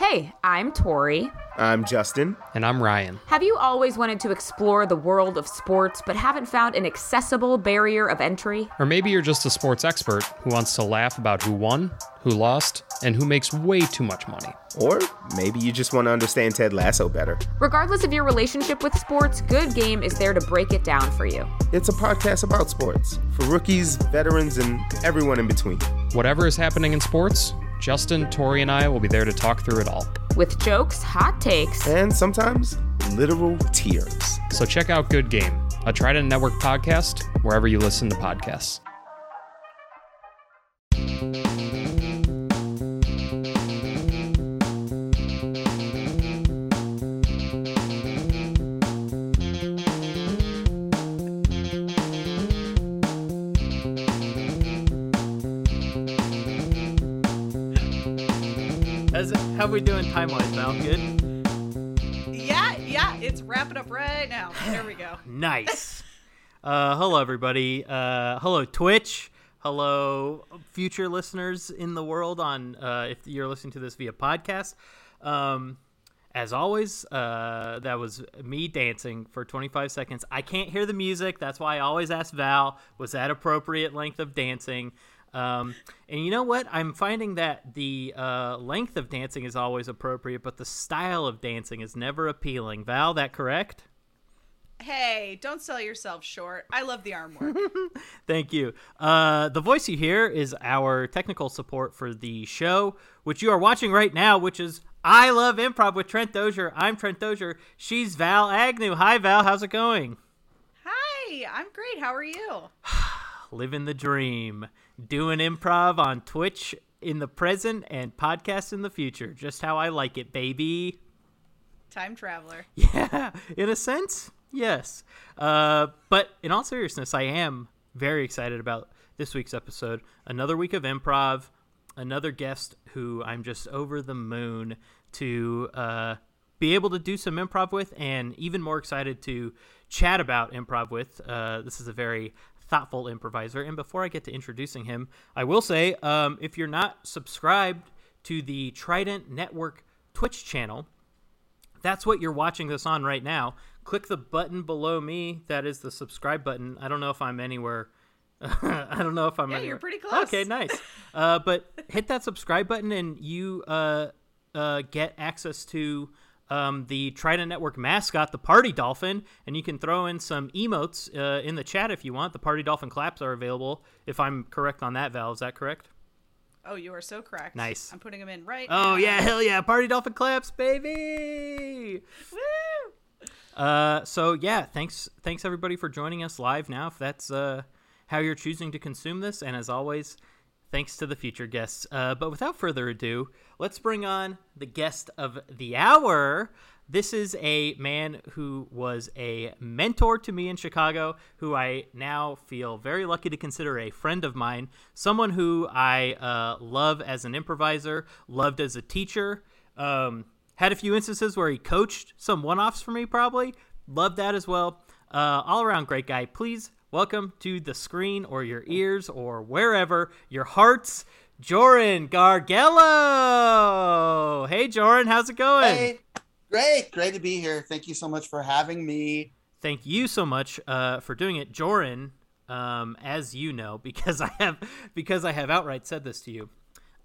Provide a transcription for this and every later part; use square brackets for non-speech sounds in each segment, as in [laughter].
Hey, I'm Tori. I'm Justin. And I'm Ryan. Have you always wanted to explore the world of sports but haven't found an accessible barrier of entry? Or maybe you're just a sports expert who wants to laugh about who won, who lost, and who makes way too much money. Or maybe you just want to understand Ted Lasso better. Regardless of your relationship with sports, Good Game is there to break it down for you. It's a podcast about sports for rookies, veterans, and everyone in between. Whatever is happening in sports, Justin, Tori, and I will be there to talk through it all. With jokes, hot takes, and sometimes literal tears. So check out Good Game, a Trident Network podcast, wherever you listen to podcasts. Now. There we go. [laughs] nice. Uh, hello, everybody. Uh, hello, Twitch. Hello, future listeners in the world on uh, if you're listening to this via podcast. Um, as always, uh, that was me dancing for 25 seconds. I can't hear the music. That's why I always ask Val, was that appropriate length of dancing? Um, and you know what? I'm finding that the uh, length of dancing is always appropriate, but the style of dancing is never appealing. Val, that correct? Hey, don't sell yourself short. I love the arm work. [laughs] Thank you. Uh, the voice you hear is our technical support for the show, which you are watching right now, which is I Love Improv with Trent Dozier. I'm Trent Dozier. She's Val Agnew. Hi, Val. How's it going? Hi, I'm great. How are you? [sighs] Living the dream doing improv on Twitch in the present and podcast in the future. Just how I like it, baby. Time traveler. [laughs] Yeah, in a sense, yes. Uh, but in all seriousness, I am very excited about this week's episode. Another week of improv, another guest who I'm just over the moon to uh, be able to do some improv with, and even more excited to chat about improv with. Uh, this is a very thoughtful improviser. And before I get to introducing him, I will say um, if you're not subscribed to the Trident Network Twitch channel, that's what you're watching this on right now. Click the button below me. That is the subscribe button. I don't know if I'm anywhere. [laughs] I don't know if I'm. Yeah, anywhere. you're pretty close. Okay, nice. [laughs] uh, but hit that subscribe button, and you uh, uh, get access to um, the Trident Network mascot, the Party Dolphin, and you can throw in some emotes uh, in the chat if you want. The Party Dolphin claps are available. If I'm correct on that, Val, is that correct? Oh, you are so correct. Nice. I'm putting them in right. Oh now. yeah, hell yeah! Party Dolphin claps, baby. Woo! Uh, so yeah, thanks, thanks everybody for joining us live now. If that's uh, how you're choosing to consume this, and as always, thanks to the future guests. Uh, but without further ado, let's bring on the guest of the hour. This is a man who was a mentor to me in Chicago, who I now feel very lucky to consider a friend of mine, someone who I uh, love as an improviser, loved as a teacher. Um, had a few instances where he coached some one offs for me, probably. Love that as well. Uh, all around great guy. Please welcome to the screen or your ears or wherever your hearts Joran Gargello. Hey, Joran, how's it going? Hey, great, great to be here. Thank you so much for having me. Thank you so much uh, for doing it, Joran. Um, as you know, [laughs] because I have because I have outright said this to you.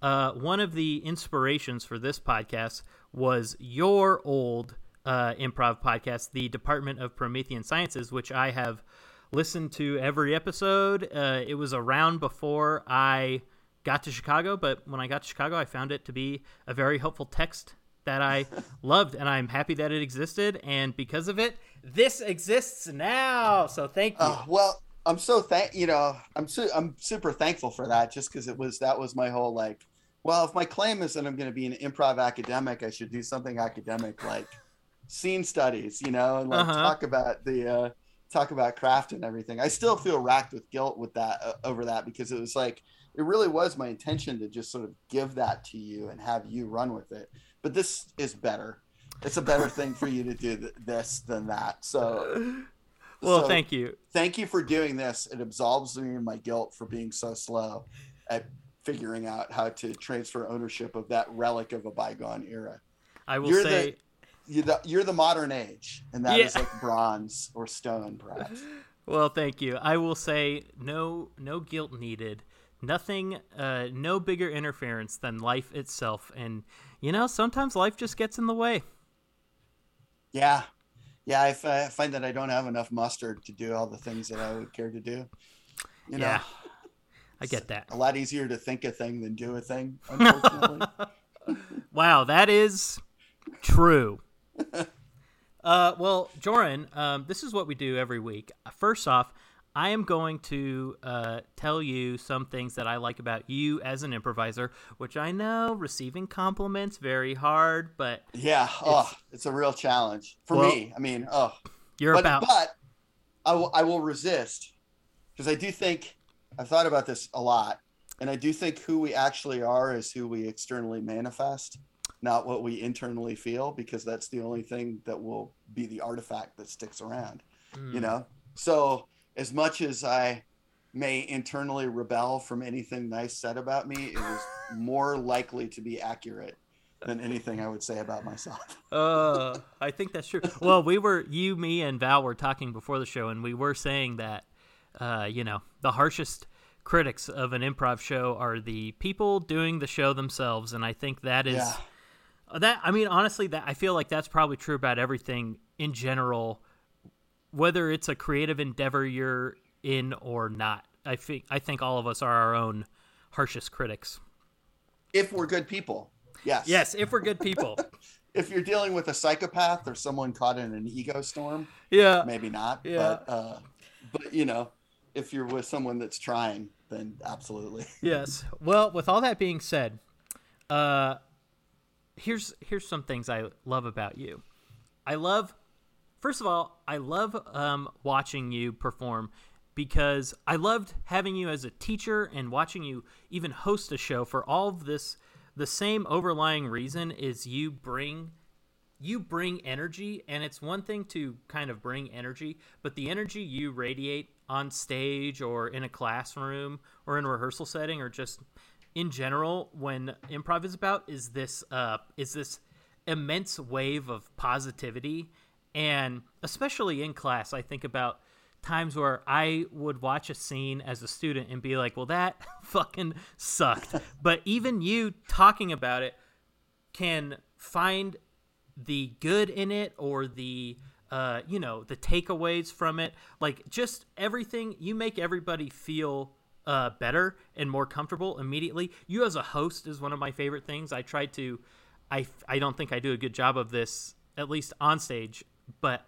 Uh, one of the inspirations for this podcast was your old uh, improv podcast, the Department of Promethean Sciences, which I have listened to every episode. Uh, it was around before I got to Chicago, but when I got to Chicago, I found it to be a very helpful text that I [laughs] loved, and I'm happy that it existed. And because of it, this exists now. So thank you. Uh, well, I'm so thank you know I'm su- I'm super thankful for that just because it was that was my whole like well if my claim is that I'm going to be an improv academic I should do something academic like scene studies you know and like Uh-huh. talk about the uh, talk about craft and everything I still feel racked with guilt with that uh, over that because it was like it really was my intention to just sort of give that to you and have you run with it but this is better it's a better thing for you to do th- this than that so [laughs] well, so- thank you. thank you for doing this. It absolves me of my guilt for being so slow at figuring out how to transfer ownership of that relic of a bygone era. I will You're say the you're the, you're the modern age, and that is Yeah. like bronze or stone, perhaps. [laughs] Well, thank you. I will say no no guilt needed. Nothing uh no bigger interference than life itself and you know, sometimes life just gets in the way. Yeah, yeah. I, find that I don't have enough mustard to do all the things that I would care to do. You know, Yeah. I get that. a lot easier to think a thing than do a thing. [laughs] Unfortunately. [laughs] Wow, that is true. [laughs] uh, well, Joran, um, this is what we do every week. First off, I am going to uh, tell you some things that I like about you as an improviser, which I know receiving compliments very hard, but yeah. Oh, it's a real challenge for Well- me. I mean, oh, you're but, about but I will, I will resist because I do think I've thought about this a lot, and I do think who we actually are is who we externally manifest, not what we internally feel, because that's the only thing that will be the artifact that sticks around. Hmm. You know, so as much as I may internally rebel from anything nice said about me, it is [laughs] more likely to be accurate than anything I would say about myself. [laughs] Uh, I think that's true. Well, we were you, me, and Val were talking before the show, and we were saying that, uh, you know, the harshest critics of an improv show are the people doing the show themselves, and I think that is Yeah. that. I mean, honestly, that I feel like that's probably true about everything in general, whether it's a creative endeavor you're in or not. I think I think all of us are our own harshest critics. If we're good people. Yes. Yes, if we're good people. [laughs] if you're dealing with a psychopath or someone caught in an ego storm, yeah. maybe not. Yeah. But uh, but you know, if you're with someone that's trying, then absolutely. [laughs] yes. Well, with all that being said, uh, here's here's some things I love about you. I love, first of all, I love um, watching you perform because I loved having you as a teacher and watching you even host a show for all of this. The same overlying reason is you bring you bring energy and it's one thing to kind of bring energy but the energy you radiate on stage or in a classroom or in a rehearsal setting or just in general when improv is about is this uh is this immense wave of positivity. And especially in class i think about times where i would watch a scene as a student and be like well that [laughs] fucking sucked. But even you talking about it can find the good in it or the uh, you know the takeaways from it like just everything you make everybody feel uh, better and more comfortable immediately you as a host is one of my favorite things i try to i i don't think i do a good job of this at least on stage but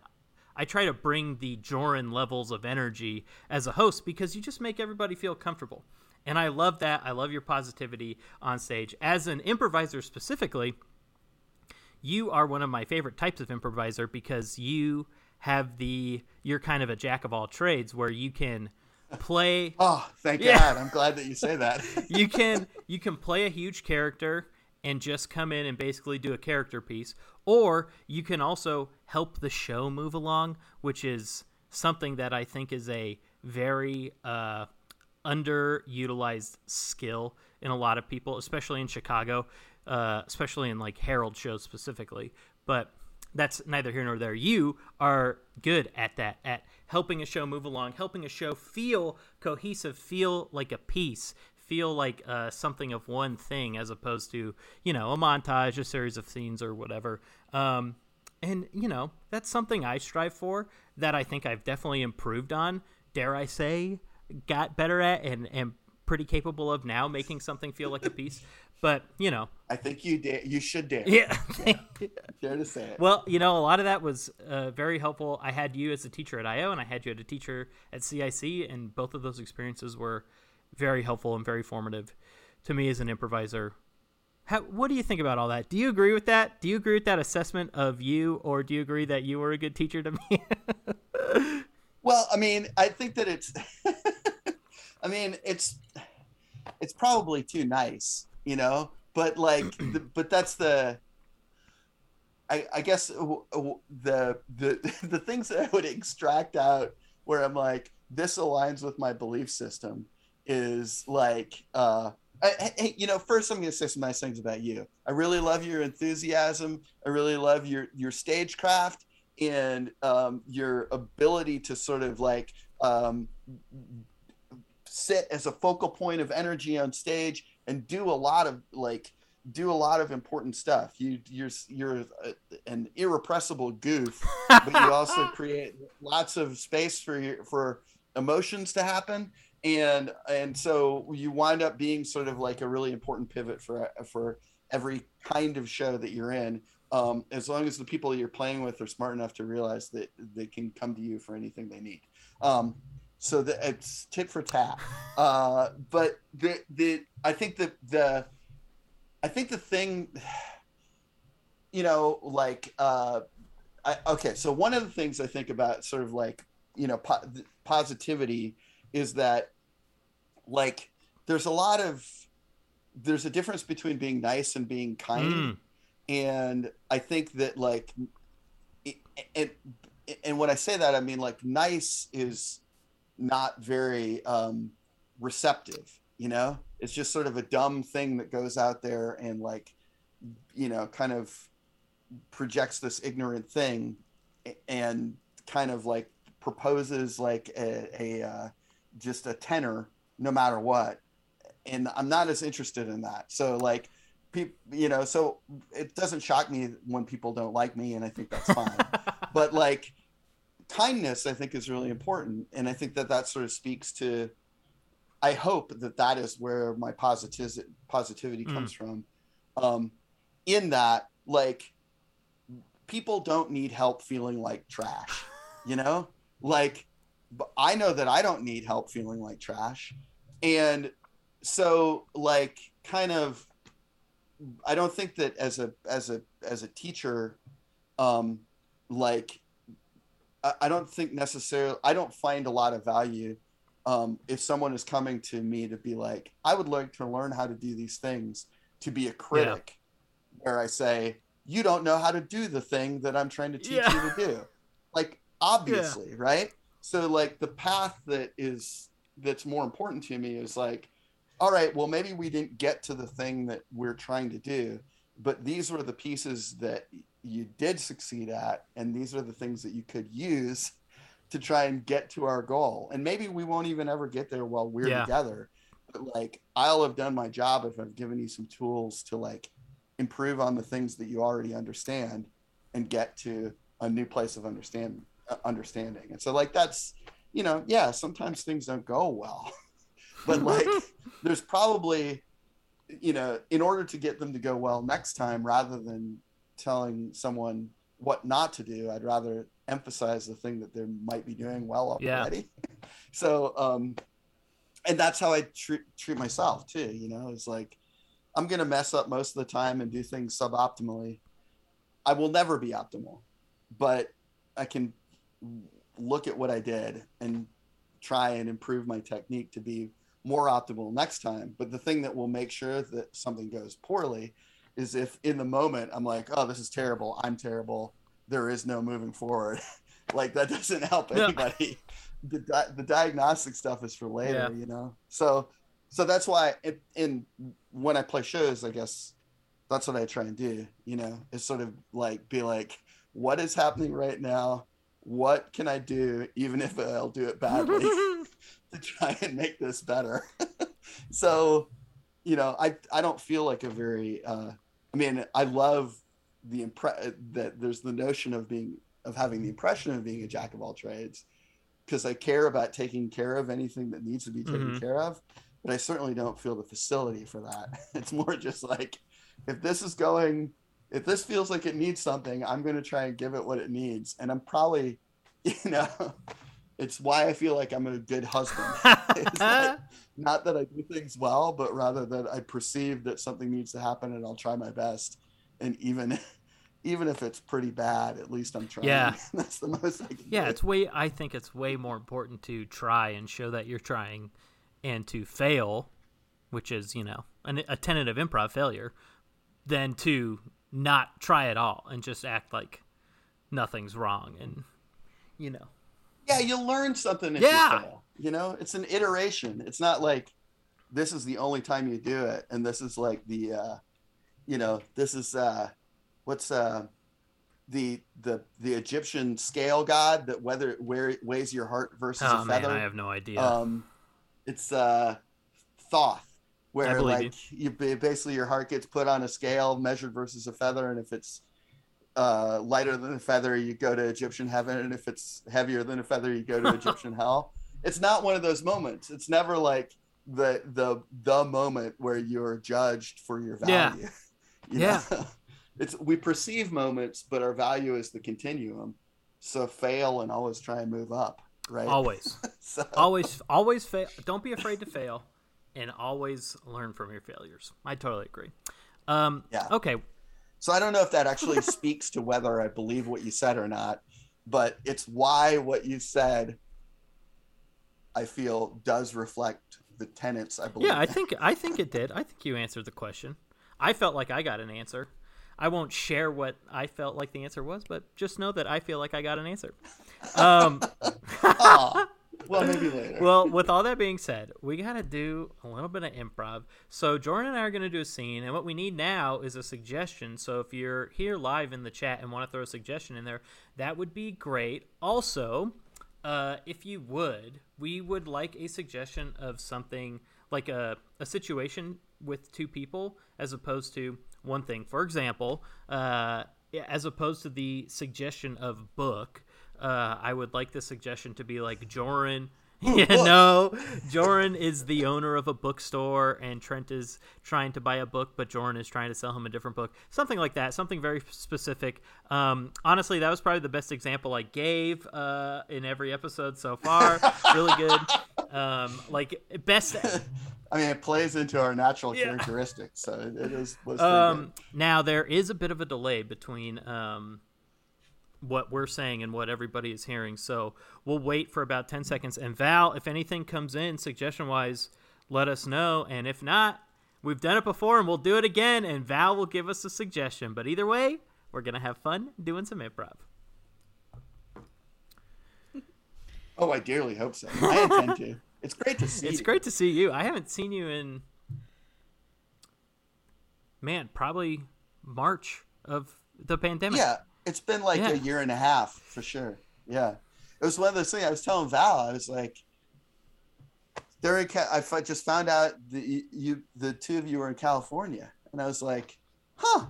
I try to bring the Joran levels of energy as a host because you just make everybody feel comfortable. And I love that. I love your positivity on stage. As an improviser specifically, you are one of my favorite types of improviser because you have the you're kind of a jack of all trades where you can play [laughs] Oh, thank Yeah. God! I'm glad that you say that. [laughs] you can [laughs] you can play a huge character and just come in and basically do a character piece or you can also help the show move along which is something that i think is a very uh, underutilized skill in a lot of people especially in chicago uh, especially in like herald shows specifically but that's neither here nor there. You are good at that, at helping a show move along, helping a show feel cohesive, feel like a piece, feel like uh, something of one thing, as opposed to you know a montage, a series of scenes, or whatever. Um, and you know that's something I strive for. That I think I've definitely improved on. Dare I say, got better at, and and pretty capable of now making something feel like a piece. [laughs] But you know, I think you dare. You should dare. yeah. [laughs] Dare to say it. Well, you know, a lot of that was uh, very helpful. I had you as a teacher at IO, and I had you as a teacher at CIC, and both of those experiences were very helpful and very formative to me as an improviser. How, what do you think about all that? Do you agree with that? Do you agree with that assessment of you, or do you agree that you were a good teacher to me? [laughs] Well, I mean, I think that it's. I mean, it's it's probably too nice, you know. But like, [clears throat] the, but that's the. I, I guess w- w- the the [laughs] the things that I would extract out where I'm like this aligns with my belief system is like uh, I, hey, you know, first I'm going to say some nice things about you. I really love your enthusiasm. I really love your your stagecraft and um, your ability to sort of like um, sit as a focal point of energy on stage and do a lot of like do a lot of important stuff. You you're you're a, an irrepressible goof, but you also [laughs] create lots of space for your, for emotions to happen. And and so you wind up being sort of like a really important pivot for for every kind of show that you're in. Um, as long as the people you're playing with are smart enough to realize that they can come to you for anything they need. Um, so that it's tit for tat uh, but the the i think that the i think the thing you know like uh, I, okay so one of the things i think about sort of like you know po- positivity is that like there's a lot of there's a difference between being nice and being kind Mm. and i think that like it, it, and when i say that i mean like nice is not very um receptive you know? It's just sort of a dumb thing that goes out there and like you know kind of projects this ignorant thing and kind of like proposes like a, a uh, just a tenor no matter what. And i'm not as interested in that. So like people you know so it doesn't shock me when people don't like me and i think that's fine. [laughs] But like kindness i think is really important. And i think that that sort of speaks to i hope that that is where my positivity positivity Mm. comes from. Um in that like people don't need help feeling like trash you know? Like i know that i don't need help feeling like trash. And so like kind of i don't think that as a as a as a teacher um like i, I don't think necessarily i don't find a lot of value um if someone is coming to me to be like i would like to learn how to do these things to be a critic where i say you don't know how to do the thing that i'm trying to teach Yeah. you to do. Like obviously right? So like the path that is that's more important to me is like all right well maybe we didn't get to the thing that we're trying to do but these were the pieces that you did succeed at and these are the things that you could use [laughs] to try and get to our goal and maybe we won't even ever get there while we're Yeah. together but like i'll have done my job if i've given you some tools to like improve on the things that you already understand and get to a new place of understand uh, understanding and so like that's you know yeah sometimes things don't go well [laughs] but like [laughs] there's probably you know in order to get them to go well next time rather than telling someone what not to do i'd rather emphasize the thing that they might be doing well already. Yeah. [laughs] so um and that's how i treat treat myself too you know it's like i'm gonna mess up most of the time and do things suboptimally i will never be optimal but i can look at what i did and try and improve my technique to be more optimal next time. But the thing that will make sure that something goes poorly is if in the moment I'm like, oh, this is terrible. I'm terrible. There is no moving forward. [laughs] like that doesn't help anybody. [laughs] the, di- the diagnostic stuff is for later, Yeah. you know? So, so that's why it, in when I play shows, I guess that's what I try and do, you know, is sort of like be like, what is happening right now? What can I do, even if I'll do it badly? [laughs] to try and make this better. so, you know, I I don't feel like a very uh I mean, I love the impre- that there's the notion of being of having the impression of being a jack of all trades because I care about taking care of anything that needs to be taken Mhm. care of, but I certainly don't feel the facility for that. [laughs] It's more just like if this is going if this feels like it needs something, I'm going to try and give it what it needs. And I'm probably, [laughs] you know, it's why I feel like I'm a good husband. [laughs] Like, not that I do things well, but rather that I perceive that something needs to happen and I'll try my best. And even, [laughs] even if it's pretty bad, at least I'm trying. Yeah. [laughs] That's the most I can yeah, do. it's way. I think it's way more important to try and show that you're trying, and to fail, which is you know an, a tentative improv failure, than to not try at all and just act like nothing's wrong and you know yeah, you'll learn something if Yeah. you fail. You know, it's an iteration. It's not like this is the only time you do it, and this is like the, uh, you know, this is uh, what's uh, the the the Egyptian scale god that whether where weighs your heart versus Oh a man, feather. I have no idea. Um, it's uh, Thoth, where like you. ba- basically your heart gets put on a scale measured versus a feather, and if it's uh, lighter than a feather, you go to Egyptian heaven, and if it's heavier than a feather, you go to [laughs] Egyptian hell. It's not one of those moments. It's never like the the the moment where you're judged for your Yeah. value. [laughs] you Yeah. [laughs] it's we perceive moments, but our value is the continuum. So fail and always try and move up, right? always, So, always, always fail. Don't be afraid to fail, and always learn from your failures. I totally agree. Um, Yeah. Okay. So I don't know if that actually speaks to whether I believe what you said or not, but it's why what you said I feel does reflect the tenets I believe. Yeah, I think I think it did. I think you answered the question. I felt like I got an answer. I won't share what I felt like the answer was, but just know that I feel like I got an answer. Um. [laughs] well, maybe later. well, with all that being said, we got to do a little bit of improv. So Joran and I are going to do a scene, and what we need now is a suggestion. So if you're here live in the chat and want to throw a suggestion in there, that would be great. Also, uh, if you would, we would like a suggestion of something like a, a situation with two people as opposed to one thing. For example, uh, as opposed to the suggestion of book, uh, I would like the suggestion to be like Joran. [laughs] [laughs] Yeah, no. Joran is the owner of a bookstore, and Trent is trying to buy a book, but Joran is trying to sell him a different book. Something like that. Something very specific. Um, honestly, that was probably the best example I gave uh, in every episode so far. [laughs] really good. Um, like best. I mean, it plays into our natural Yeah. characteristics, so it, it is. Was Um, now there is a bit of a delay between um, what we're saying and what everybody is hearing, so we'll wait for about ten seconds. And Val, if anything comes in suggestion wise, let us know. And if not, we've done it before and we'll do it again. And Val will give us a suggestion. But either way, we're gonna have fun doing some improv. [laughs] Oh, I dearly hope so. I intend to. It's great to [laughs] see. You. It's you. great to see you. I haven't seen you in man, probably March of the pandemic. Yeah, it's been like Yeah. a year and a half for sure. Yeah, it was one of those things. I was telling Val, I was like, during Ca- I just found out that you, you, the two of you were in California, and I was like, huh.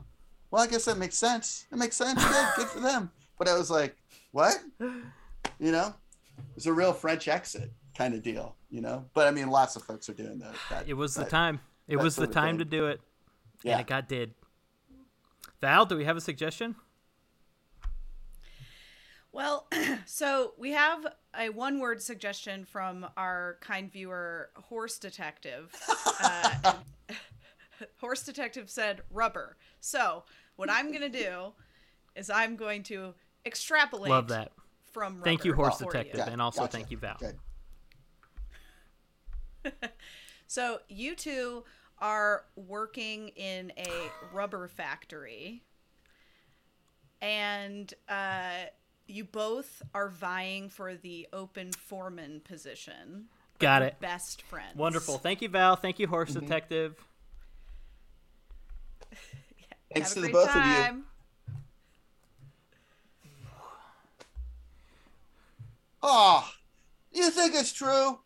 Well, I guess that makes sense. It makes sense. Good, [laughs] good for them. But I was like, what? You know, it's a real French exit kind of deal. You know, but I mean, lots of folks are doing that. that It was the that- time. It was the time to do it. Yeah. And it got did. Val, do we have a suggestion? Well, [clears throat] so we have a one word suggestion from our kind viewer, Horse Detective. Uh, [laughs] Horse Detective said rubber. So, what I'm going to do is I'm going to extrapolate Love that. from Thank you, Horse Detective, Yeah, and also gotcha. thank you, Val. Good. [laughs] So you two are working in a rubber factory, and uh, you both are vying for the open foreman position. Got it. Best friends. Wonderful. Thank you, Val. Thank you, Horse Mm-hmm. Detective. [laughs] Thanks Have to the great both of you. time. Oh, you think it's true?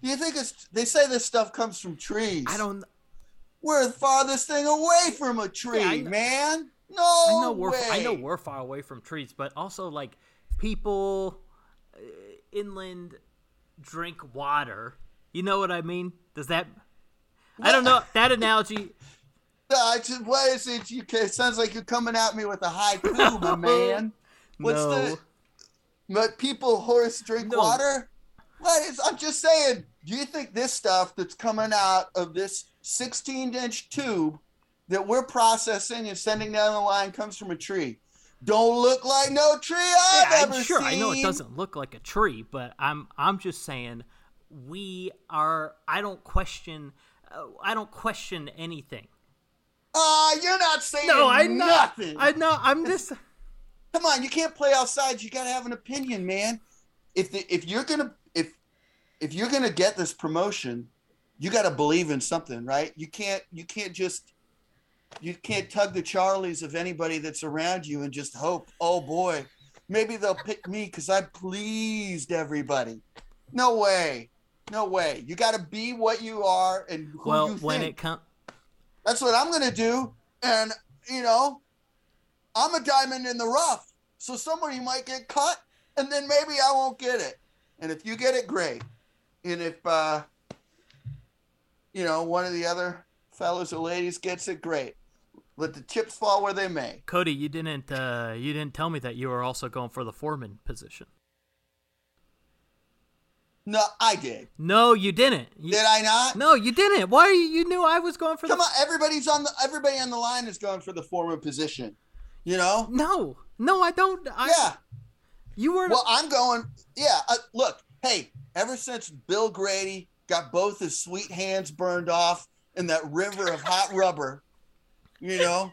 You think it's? They say this stuff comes from trees. I don't. We're the farthest thing away from a tree, Yeah, I know- man. No I know we're. way. I know we're far away from trees, but also like people uh, inland drink water. You know what I mean? Does that? I don't know that analogy. [laughs] Uh, just, what is it? You it sounds like you're coming at me with a high [laughs] haiku, my man. What's no. the? But people horse drink No. water. What is? I'm just saying. Do you think this stuff that's coming out of this 16 inch tube that we're processing and sending down the line comes from a tree? Don't look like no tree I've Yeah, ever I'm sure. seen. I know it doesn't look like a tree, but I'm I'm just saying we are. I don't question. Uh, I don't question anything. Ah, you're not saying No, I nothing. I know. I'm just. Come on, you can't play outside. You gotta have an opinion, man. If the, if you're gonna if if you're gonna get this promotion, you got to believe in something, right? You can't you can't just you can't tug the charlies of anybody that's around you and just hope, oh boy, maybe they'll pick me because I pleased everybody. No way, no way. You got to be what you are and who well, you when it comes, That's what I'm gonna do, and you know, I'm a diamond in the rough. So somebody might get cut, and then maybe I won't get it. And if you get it, great. And if uh, you know one of the other fellows or ladies gets it, great. Let the chips fall where they may. Cody, you didn't uh, you didn't tell me that you were also going for the foreman position. No, I did. No, you didn't. You- Did I not? No, you didn't. Why? You, you knew I was going for Come the. on, everybody's on the everybody on the line is going for the former position. You know? No, no, I don't. I, Yeah. You were. Well, I'm going. Yeah, uh, look. Hey, ever since Bill Grady got both his sweet hands burned off in that river of hot rubber, you know,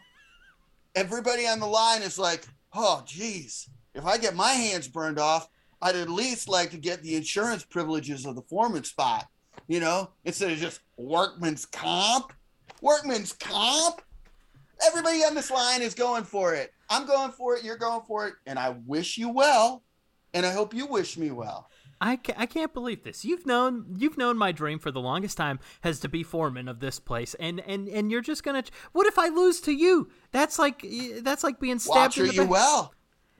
everybody on the line is like, "Oh, geez, if I get my hands burned off, I'd at least like to get the insurance privileges of the foreman spot, you know, instead of just workman's comp, workman's comp." Everybody on this line is going for it. I'm going for it. You're going for it, and I wish you well and I hope you wish me well. I, ca- I can't believe this. You've known you've known my dream for the longest time has to be foreman of this place, and and and you're just gonna. What if I lose to you? That's like that's like being Well, I'll stabbed in treat the you back. well.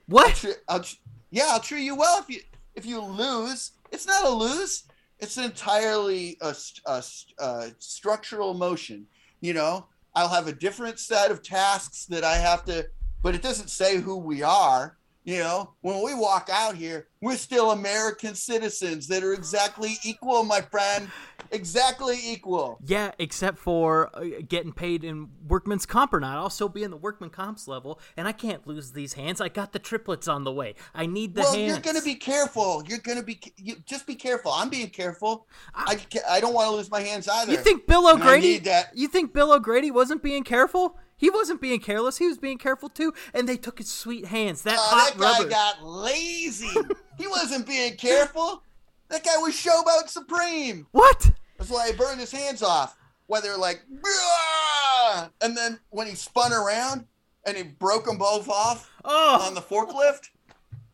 What? Tr- I'll tr- yeah, I'll treat you well if you if you lose. It's not a lose. It's entirely a, a, a structural motion. You know, I'll have a different set of tasks that I have to, but it doesn't say who we are. You know, when we walk out here, we're still American citizens that are exactly equal, my friend. Exactly equal. Yeah, except for uh, getting paid in workman's comp or not. I'll still be in the workman comps level, and I can't lose these hands. I got the triplets on the way. I need the well, hands. you're going to be careful. You're going to be you, just be careful. I'm being careful. I, ca- I don't want to lose my hands either. You think Bill I O'Grady? need that. You think Bill O'Grady wasn't being careful? He wasn't being careless. He was being careful too. And they took his sweet hands. That Oh, hot that guy rubber. got lazy. he wasn't being careful. That guy was showboat supreme. what? That's why he burned his hands off. Why they were like, "Bruh!" and then when he spun around and he broke them both off Oh. on the forklift,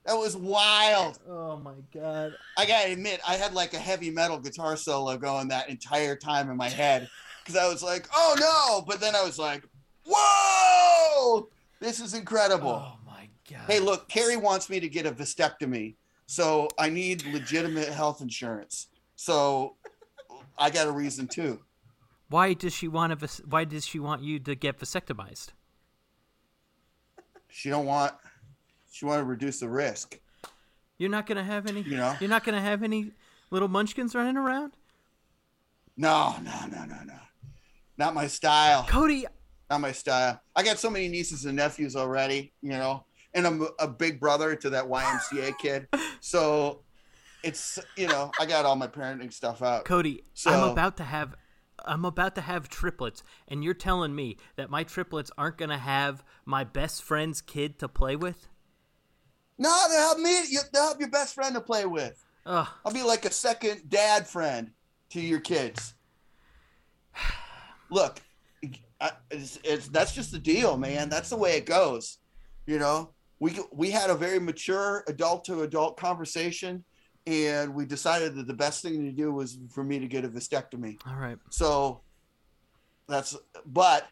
that was wild. Oh my god. I gotta admit, I had like a heavy metal guitar solo going that entire time in my head because I was like, "Oh no!" But then I was like, "Whoa! This is incredible." Oh my god. Hey, look, Carrie wants me to get a vasectomy, so I need legitimate health insurance. So I got a reason too. Why does she want a vas- Why does she want you to get vasectomized? She don't want. She want to reduce the risk. You're not gonna have any. You know? You're not gonna have any little munchkins running around. No, no, no, no, no. Not my style. Cody, Not my style. I got so many nieces and nephews already, you know, and I'm a big brother to that YMCA kid. [laughs] So it's, you know, I got all my parenting stuff out. Cody, So- I'm about to have I'm about to have triplets and you're telling me that my triplets aren't to have my best friend's kid to play with? No, they'll help me. They'll help your best friend to play with. Ugh. I'll be like a second dad friend to your kids. [sighs] Look, I, it's, it's that's just the deal, man. That's the way it goes. You know, we we had a very mature adult to adult conversation, and we decided that the best thing to do was for me to get a vasectomy. All right. So that's, but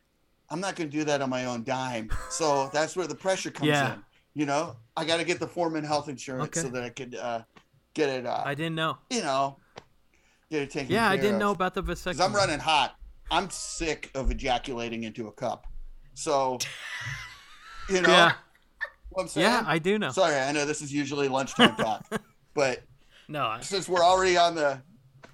I'm not going to do that on my own dime. So [laughs] that's where the pressure comes Yeah. in. You know, I got to get the foreman health insurance Okay. so that I could uh, get it. Uh, I didn't know. you know, get it taken. Yeah, I didn't of. know about the vasectomy. I'm running hot. I'm sick of ejaculating into a cup. So, [laughs] you know, Yeah. what I'm saying? Yeah, I do know. Sorry, I know this is usually lunchtime [laughs] talk, but No, I, since we're already on the,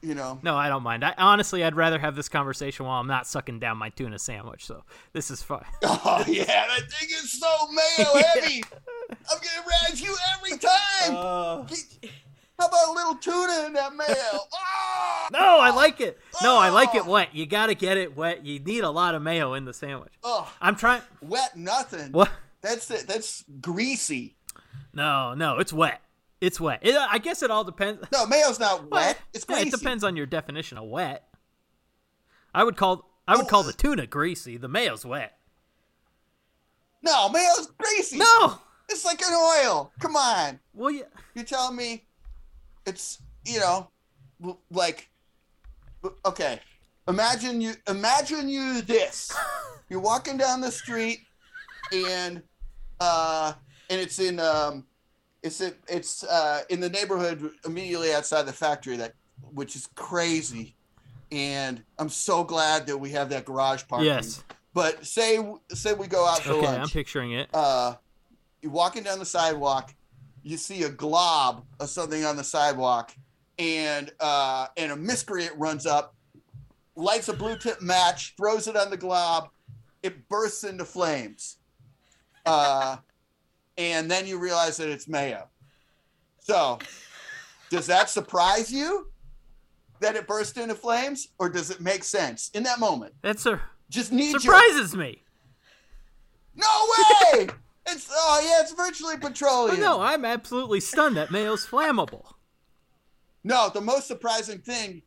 you know, no, I don't mind. I honestly, I'd rather have this conversation while I'm not sucking down my tuna sandwich. So this is fine. [laughs] oh yeah, that thing is so mayo heavy. I'm gonna razz you every time. Uh. How about a little tuna in that mayo? Oh! [laughs] No, I like it. No, I like it ah! wet. You got to get it wet. You need a lot of mayo in the sandwich. Oh, I'm trying. wet nothing. What? That's it. That's greasy. No, no, it's wet. It's wet. It, I guess it all depends. No, mayo's not [laughs] wet. It's Yeah, greasy. it depends on your definition of wet. I would call I would Oh, call the tuna greasy. The mayo's wet. No, mayo's greasy. No. It's like an oil. Come on. Well, yeah. You're telling me it's, you know, like, okay. Imagine you, imagine you this. You're walking down the street and, uh, and it's in, um, it's, in, it's, uh, in the neighborhood immediately outside the factory that, which is crazy. And I'm so glad that we have that garage parking. Yes. But say, say we go out for Okay, lunch I'm picturing it. uh, you're walking down the sidewalk, you see a glob of something on the sidewalk, and uh, and a miscreant runs up, lights a blue tip match, throws it on the glob, it bursts into flames, uh, and then you realize that it's mayo. So, does that surprise you that it burst into flames, or does it make sense in that moment? That sur- Just need your surprises me. no way. [laughs] It's oh yeah, it's virtually petroleum. no, I'm absolutely stunned that mayo's flammable. No, the most surprising thing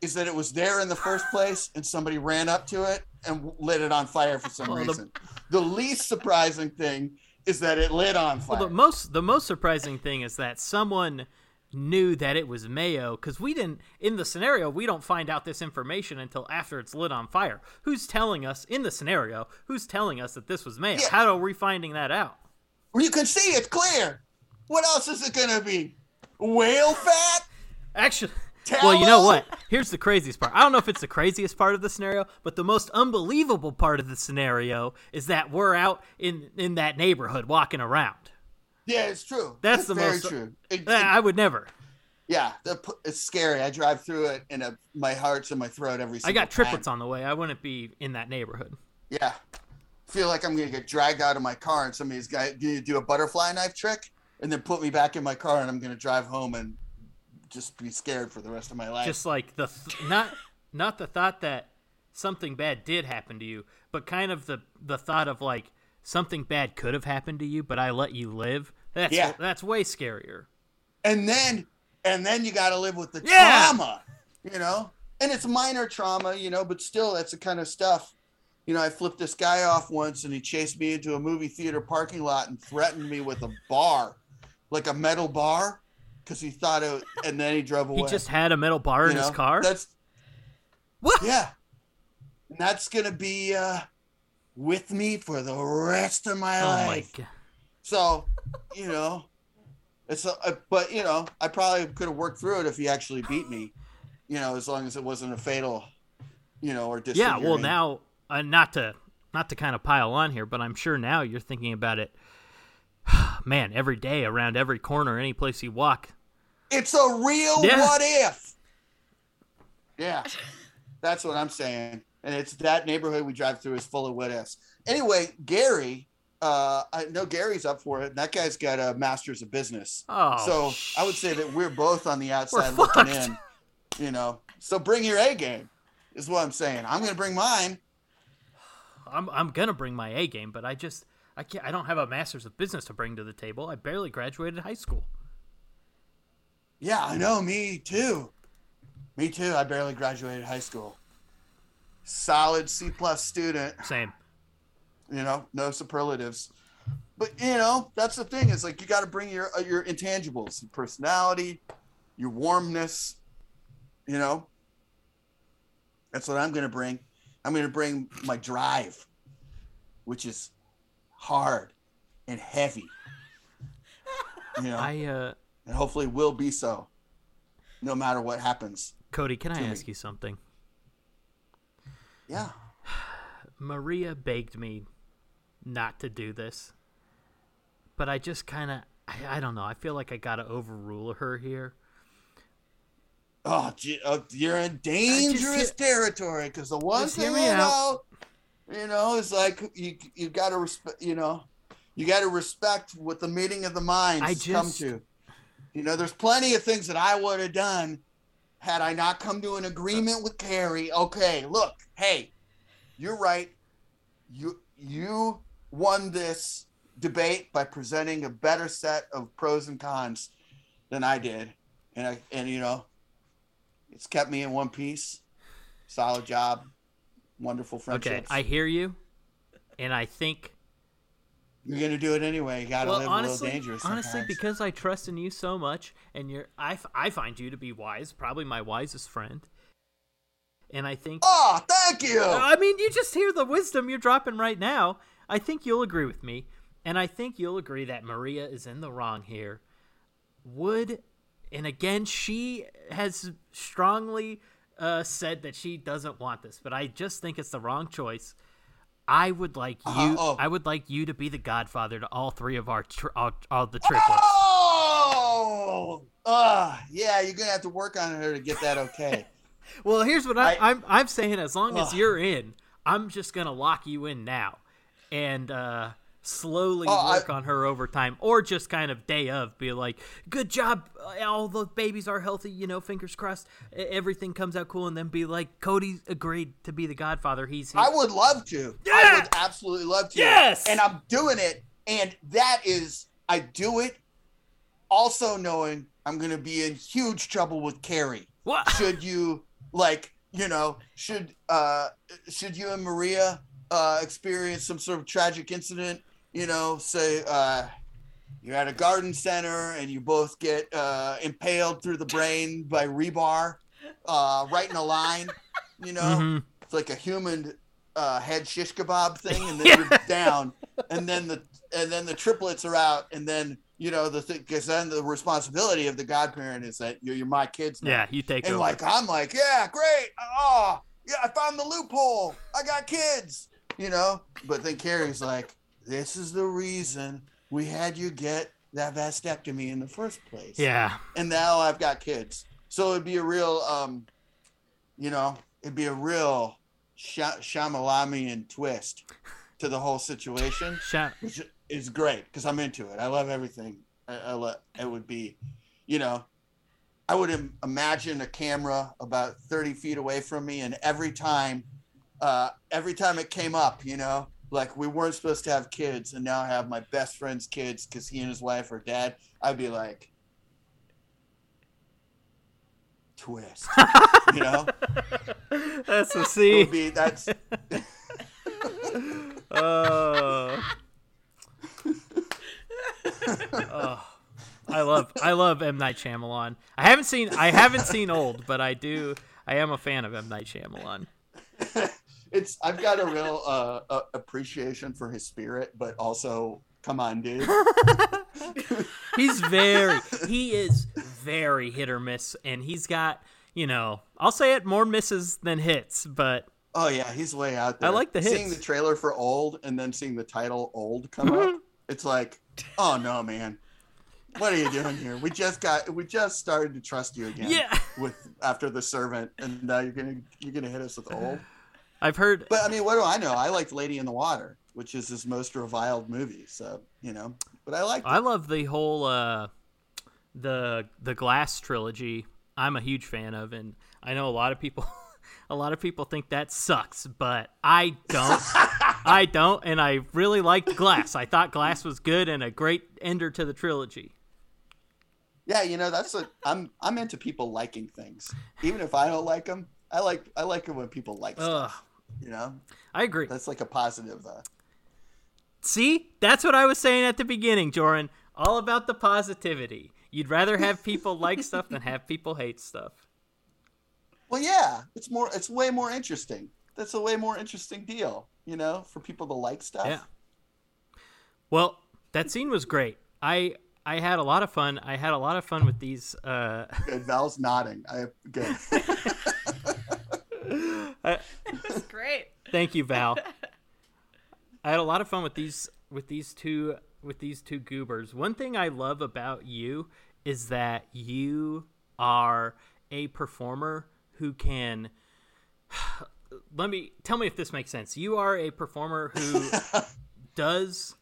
is that it was there in the first place and somebody ran up to it and lit it on fire for some Well, the- reason. The, least surprising thing is that it lit on fire. Well, the most the most surprising thing is that someone knew that it was mayo because we didn't in the scenario we don't find out this information until after it's lit on fire. Who's telling us in the scenario? Who's telling us that this was mayo? Yeah. How are we finding that out? Well, you can see it's clear. What else is it gonna be? Whale fat? Actually, well, you know what? Here's the craziest part. I don't know if it's the craziest part of the scenario, but the most unbelievable part of the scenario is that we're out in in that neighborhood walking around. Yeah, it's true. That's It's the very most- true. It- Eh, I would never. yeah, the, it's scary. I drive through it and uh my heart's in my throat every I got triplets time. on the way. I wouldn't be in that neighborhood. Yeah. Feel like I'm gonna get dragged out of my car and somebody's gonna do a butterfly knife trick and then put me back in my car and I'm gonna drive home and just be scared for the rest of my life. Just like the th- not not the thought that something bad did happen to you, but kind of the the thought of like something bad could have happened to you, but I let you live. That's Yeah. that's way scarier. and then and then you gotta live with the Yeah. trauma, you know? And it's minor trauma, you know, but still that's the kind of stuff. You know, I flipped this guy off once and he chased me into a movie theater parking lot and threatened me with a bar, like a metal bar, because he thought it and then he drove away. He just had a metal bar you in his car. That's What? Yeah. And that's gonna be uh with me for the rest of my oh my life. god. So, you know, it's a, but you know, I probably could have worked through it if he actually beat me. You know, as long as it wasn't a fatal, you know, or Yeah, well now uh, not to not to kind of pile on here, but I'm sure now you're thinking about it. [sighs] Man, every day around every corner, any place you walk, it's a real Yeah. what if. Yeah, that's what I'm saying. And it's that neighborhood we drive through is full of what ifs. Anyway, Gary, uh, I know Gary's up for it. And that guy's got a master's of business. Oh, so I would say that we're both on the outside looking fucked. in. You know, so bring your A game, is what I'm saying. I'm gonna bring mine. I'm I'm gonna bring my A game, but I just I can't. I don't have a master's of business to bring to the table. I barely graduated high school. Yeah, I know. Me too. Me too. I barely graduated high school. Solid C plus student. Same. You know, no superlatives. But you know, that's the thing. Is like you got to bring your uh, your intangibles, your personality, your warmness. You know, that's what I'm gonna bring. I'm gonna bring my drive, which is hard and heavy. You know, I uh, and hopefully will be so, no matter what happens. Cody, can I me. ask you something? Yeah. [sighs] Maria begged me not to do this, but I just kind of I, I don't know. I feel like I gotta overrule her here. Oh, oh, you're in dangerous hear- territory because the one Just thing you know, you know, is like you you got to respect. You know, you got to respect what the meeting of the minds I come to. You know, there's plenty of things that I would have done had I not come to an agreement with Carrie. Okay, look, hey, you're right. You you won this debate by presenting a better set of pros and cons than I did, and I and you know, it's kept me in one piece. Solid job. wonderful friendship. Okay. I hear you, and I think You're gonna do it anyway. You gotta well, live honestly, a little dangerous. honestly, sometimes. because I trust in you so much, and you're, I, f- I find you to be wise, probably my wisest friend, and I think, Oh, thank you. I mean, you just hear the wisdom you're dropping right now. I think you'll agree with me, and I think you'll agree that Maria is in the wrong here. Would, and again, she has strongly uh, said that she doesn't want this, but I just think it's the wrong choice. I would like you. Uh-huh, oh. I would like you to be the godfather to all three of our tri- all, all the triplets. Oh, uh, yeah, you're gonna have to work on her to get that okay. [laughs] Well, here's what I, I- I, am I'm saying: as long as you're in, I'm just gonna lock you in now, and uh, slowly Oh, I- work on her over time, or just kind of day of be like, "Good job, uh, all the babies are healthy." You know, fingers crossed, everything comes out cool, and then be like, "Cody agreed to be the Godfather. He's here." I would love to. Yeah! I would absolutely love to. Yes! And I'm doing it. And that is, I do it also knowing I'm going to be in huge trouble with Carrie. What? Should you, like, you know, should, uh, should you and Maria, uh, experience some sort of tragic incident, you know, say, uh, you're at a garden center and you both get uh, impaled through the brain by rebar, uh, right in a line, you know, Mhm. it's like a human uh, head shish kebab thing, and then you're down, and then the and then the triplets are out, and then you know the thing because then the responsibility of the godparent is that you're, you're my kids now. Yeah, you take and over. like I'm like, yeah, great, oh yeah, I found the loophole, I got kids, you know. But then Carrie's like, this is the reason we had you get that vasectomy in the first place yeah, and now I've got kids. So it'd be a real, um, you know, it'd be a real Sha- Shyamalamian twist to the whole situation, Sha- which is great because I'm into it. I love everything. I, I love, it would be, you know, I would Im- imagine a camera about 30 feet away from me, and every time, uh, every time it came up, you know, like we weren't supposed to have kids, and now I have my best friend's kids because he and his wife are dead. I'd be like, twist, you know. [laughs] that's a C. be that's [laughs] Oh. [laughs] oh. I love I love M Night Shyamalan. I haven't seen I haven't seen Old, but I do I am a fan of M Night Shyamalan. It's I've got a real uh, uh, appreciation for his spirit, but also come on, dude. [laughs] He's very he is very hit or miss, and he's got you know I'll say it more misses than hits, but Oh yeah, he's way out there. I like the Seeing the trailer for Old and then seeing the title Old come up, it's like, oh no, man, what are you doing here? We just got, we just started to trust you again. Yeah. With after the servant, and now you're gonna you're gonna hit us with Old. I've heard But I mean, what do I know? I liked Lady in the Water, which is his most reviled movie. So you know, but I like. I love the whole uh the the Glass trilogy. I'm a huge fan of and I know a lot of people [laughs] a lot of people think that sucks, but I don't. [laughs] I don't and I really liked Glass. I thought Glass was good and a great ender to the trilogy. Yeah, you know, that's a I'm I'm into people liking things, even if I don't like them. I like I like it when people like Ugh. stuff. You know, I agree. that's like a positive. though. See? That's what I was saying at the beginning, Joran. All about the positivity. You'd rather have people [laughs] like stuff than have people hate stuff. well, yeah, it's more it's way more interesting. That's a way more interesting deal. You know, for people to like stuff. Yeah. Well, that scene was great. I I had a lot of fun. I had a lot of fun with these. Uh, Good. Val's nodding. I good. [laughs] [laughs] That's great. thank you, Val. [laughs] I had a lot of fun with these with these two with these two goobers. One thing I love about you is that you are a performer who can. [sighs] Let me tell me if this makes sense. You are a performer who [laughs] does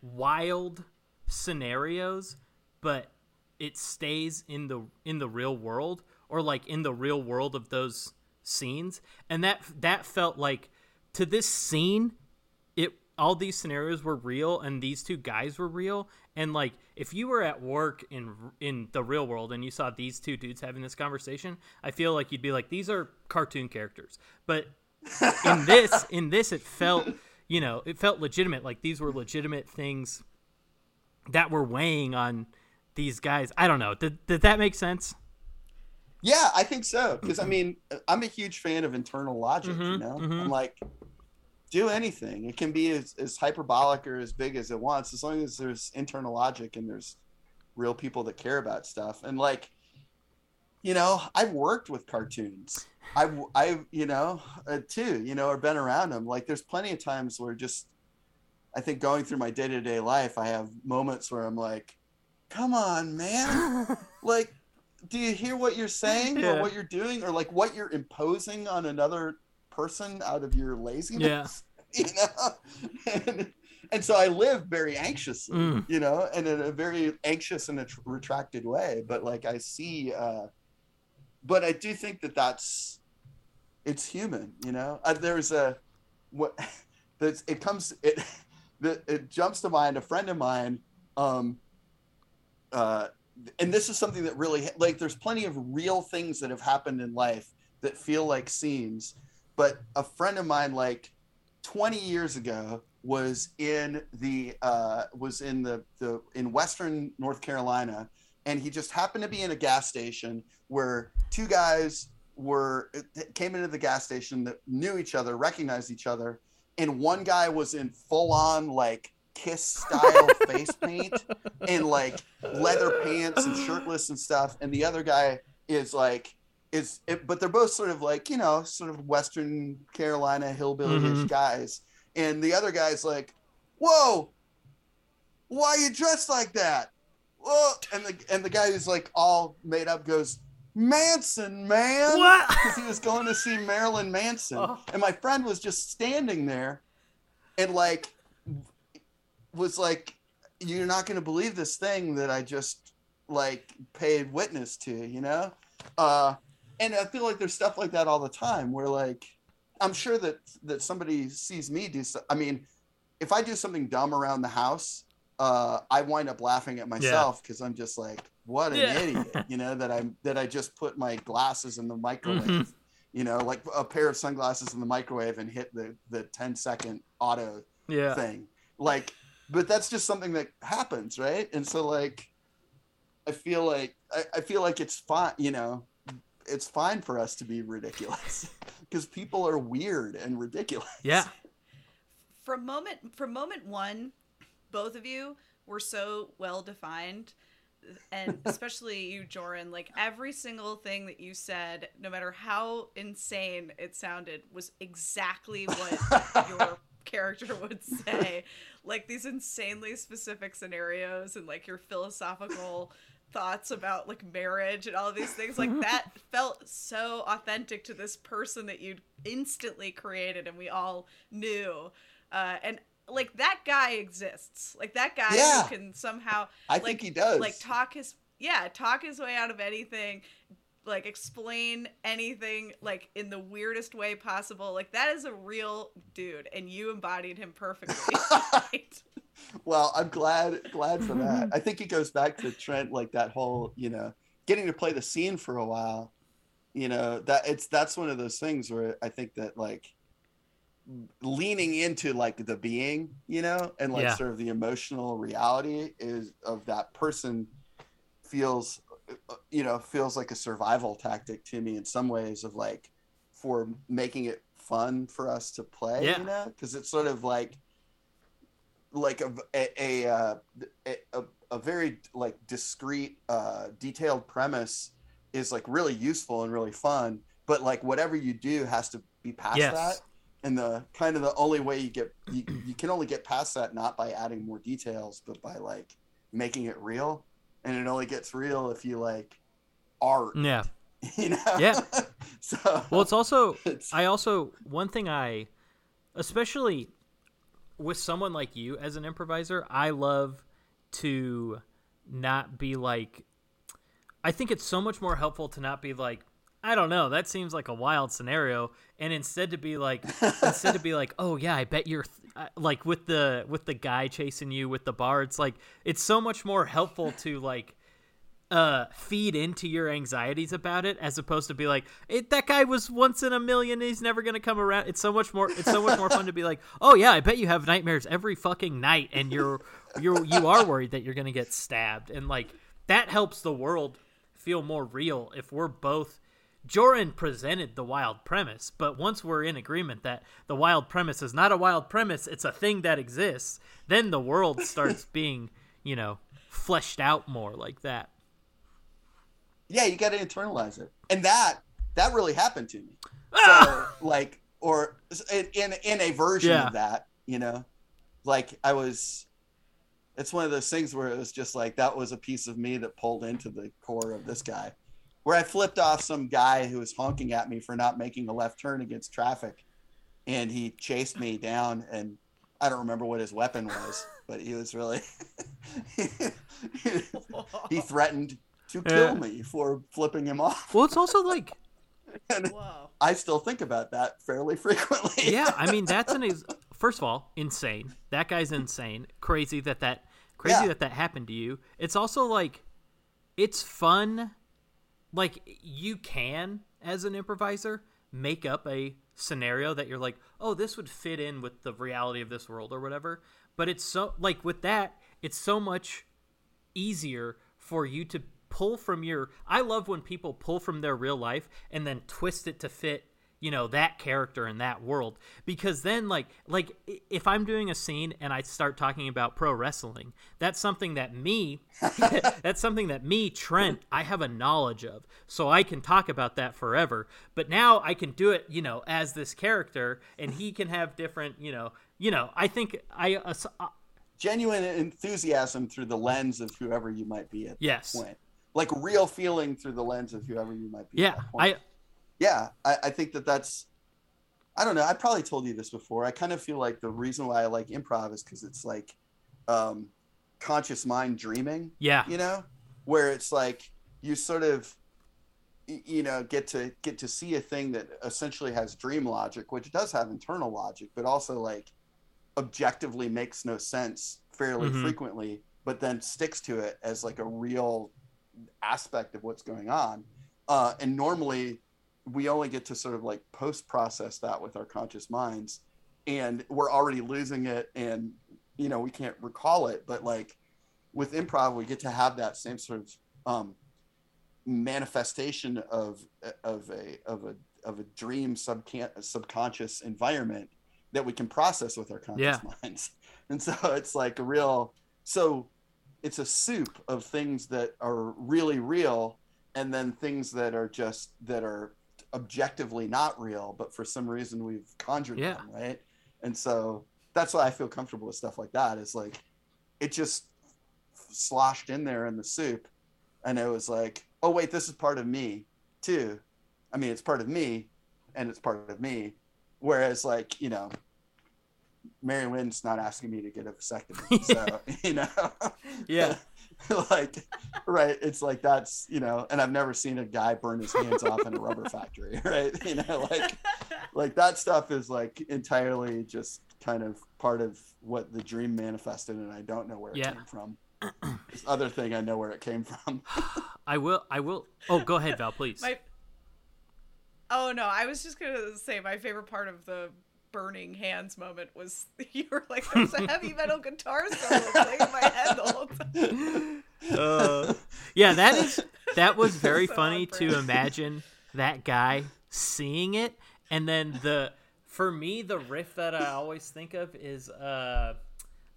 wild scenarios, but it stays in the in the real world or like in the real world of those scenes. And that that felt like to this scene, it all these scenarios were real and these two guys were real. And like if you were at work in in the real world and you saw these two dudes having this conversation i feel like you'd be like these are cartoon characters. But in [laughs] this in this it felt you know it felt legitimate. Like these were legitimate things that were weighing on these guys. I don't know. Did, did that make sense Yeah, I think so. Because I mean, I'm a huge fan of internal logic. you Mhm, know, mhm. I'm like, do anything. It can be as, as hyperbolic or as big as it wants, as long as there's internal logic and there's real people that care about stuff. And like, you know, I've worked with cartoons. I've, I've, you know, uh, too, you know, or been around them. Like, there's plenty of times where just, I think going through my day to day life, I have moments where I'm like, come on, man. [laughs] like, do you hear what you're saying Yeah. or what you're doing or like what you're imposing on another person out of your laziness? Yeah. [laughs] You know? And, and so I live very anxiously, Mm. you know, and in a very anxious and a tr- retracted way. But like I see, uh, but I do think that that's, it's human, you know? Uh, there's a, what, [laughs] that's, it comes, it, [laughs] that it jumps to mind, a friend of mine, um, uh, and this is something that really like there's plenty of real things that have happened in life that feel like scenes but a friend of mine like 20 years ago was in the uh was in the the in western north carolina and he just happened to be in a gas station where two guys were came into the gas station that knew each other recognized each other and one guy was in full on like kiss style face paint and like leather pants and shirtless and stuff and the other guy is like is it, but they're both sort of like you know sort of western carolina hillbilly-ish Mhm. guys and the other guy's like whoa why are you dressed like that whoa and the and the guy who's like all made up goes manson man What? because he was going to see marilyn manson Oh. and my friend was just standing there and like was like you're not going to believe this thing that I just like paid witness to, you know? Uh, and I feel like there's stuff like that all the time where like, I'm sure that, that somebody sees me do stuff. I mean, if I do something dumb around the house, uh, I wind up laughing at myself because I'm just like, what an Yeah. idiot, you know, that I'm, that I just put my glasses in the microwave, Mhm. you know, like a pair of sunglasses in the microwave and hit the, the 10 second auto yeah thing. Like, but that's just something that happens, right? And so, like, I feel like I, I feel like it's fine. You know, it's fine for us to be ridiculous [laughs] because people are weird and ridiculous. yeah from moment from moment one both of you were so well defined and [laughs] especially you joran like every single thing that you said no matter how insane it sounded was exactly what [laughs] your character [laughs] would say like these insanely specific scenarios and like your philosophical thoughts about like marriage and all of these things like that [laughs] felt so authentic to this person that you'd instantly created and we all knew uh, and like that guy exists like that guy Yeah. who can somehow I like, think he does. like talk his yeah talk his way out of anything like explain anything like in the weirdest way possible like that is a real dude and you embodied him perfectly Right? [laughs] well, I'm glad glad for that. [laughs] I think it goes back to Trent, like that whole, you know, getting to play the scene for a while. You know, that it's that's one of those things where I think that like leaning into like the being, you know, and like Yeah. sort of the emotional reality is of that person feels you know, feels like a survival tactic to me in some ways of like for making it fun for us to play, Yeah. you know, because it's sort of like like a a a, uh, a, a, a very like discrete uh, detailed premise is like really useful and really fun but like whatever you do has to be past Yes. that and the kind of the only way you get you, you can only get past that not by adding more details but by like making it real and it only gets real if you like art. Yeah. [laughs] You know? Yeah. [laughs] so well it's also it's, I also one thing I especially with someone like you as an improviser, I love to not be like I think it's so much more helpful to not be like I don't know, that seems like a wild scenario. And instead to be like [laughs] instead to be like, "Oh yeah, I bet you're th- like with the with the guy chasing you with the bar, it's like it's so much more helpful to like uh feed into your anxieties about it as opposed to be like it, that guy was once in a million he's never gonna come around. It's so much more it's so much more fun to be like oh yeah i bet you have nightmares every fucking night and you're you're you are worried that you're gonna get stabbed. And like that helps the world feel more real if we're both Joran presented the wild premise, but once we're in agreement that the wild premise is not a wild premise, it's a thing that exists, then the world starts [laughs] being, you know, fleshed out more like that. Yeah, you got to internalize it, and that that really happened to me. Ah! So, like, or in in a version Yeah. of that, you know, like I was. It's one of those things where it was just like that was a piece of me that pulled into the core of this guy, where I flipped off some guy who was honking at me for not making a left turn against traffic, and he chased me down, and I don't remember what his weapon was, but he was really. [laughs] he threatened to kill Yeah. me for flipping him off. Well, it's also like, [laughs] And Whoa. I still think about that fairly frequently. [laughs] yeah, I mean, that's an ex- first of all insane. That guy's insane, crazy that that crazy Yeah. that that happened to you. It's also like, it's fun. Like you can, as an improviser, make up a scenario that you're like, oh, this would fit in with the reality of this world or whatever. But it's so like with that, it's so much easier for you to pull from your I love when people pull from their real life and then twist it to fit you know that character in that world because then like like if I'm doing a scene and I start talking about pro wrestling that's something that me [laughs] that's something that me Trent I have a knowledge of so I can talk about that forever but now I can do it you know as this character and he can have different you know you know I think I uh, uh, Genuine enthusiasm through the lens of whoever you might be at Yes. point. Like real feeling through the lens of whoever you might be. yeah At that point. I yeah, I, I think that that's. I don't know. I probably told you this before. I kind of feel like the reason why I like improv is because it's like um, conscious mind dreaming. yeah you know where it's like you sort of you know get to get to see a thing that essentially has dream logic which does have internal logic but also like objectively makes no sense fairly Mhm. frequently but then sticks to it as like a real aspect of what's going on uh, and normally we only get to sort of like post process that with our conscious minds and we're already losing it and you know we can't recall it but like with improv we get to have that same sort of um, manifestation of of a of a of a dream subcan- subconscious environment that we can process with our conscious Yeah. minds [laughs] and so it's like a real so it's a soup of things that are really real and then things that are just that are objectively not real but for some reason we've conjured Yeah. them right? And so that's why i feel comfortable with stuff like that. Is like it just sloshed in there in the soup and it was like oh wait this is part of me too. I mean it's part of me and it's part of me. Whereas like you know mary lynn's not asking me to get a vasectomy so [laughs] you know? Yeah. [laughs] like right it's like that's you know and i've never seen a guy burn his hands off in a rubber [laughs] factory [laughs] right you know like like that stuff is like entirely just kind of part of what the dream manifested and i don't know where it Yeah. came from this other thing i know where it came from I will. I will. Oh, go ahead, Val, please. My Oh no, I was just gonna say my favorite part of the burning hands moment was [laughs] you were like there's a heavy metal guitar solo playing in my head the whole time. [laughs] Uh, yeah, that is that was [laughs] very So funny to imagine that guy seeing it, and then the for me the riff that I always think of is uh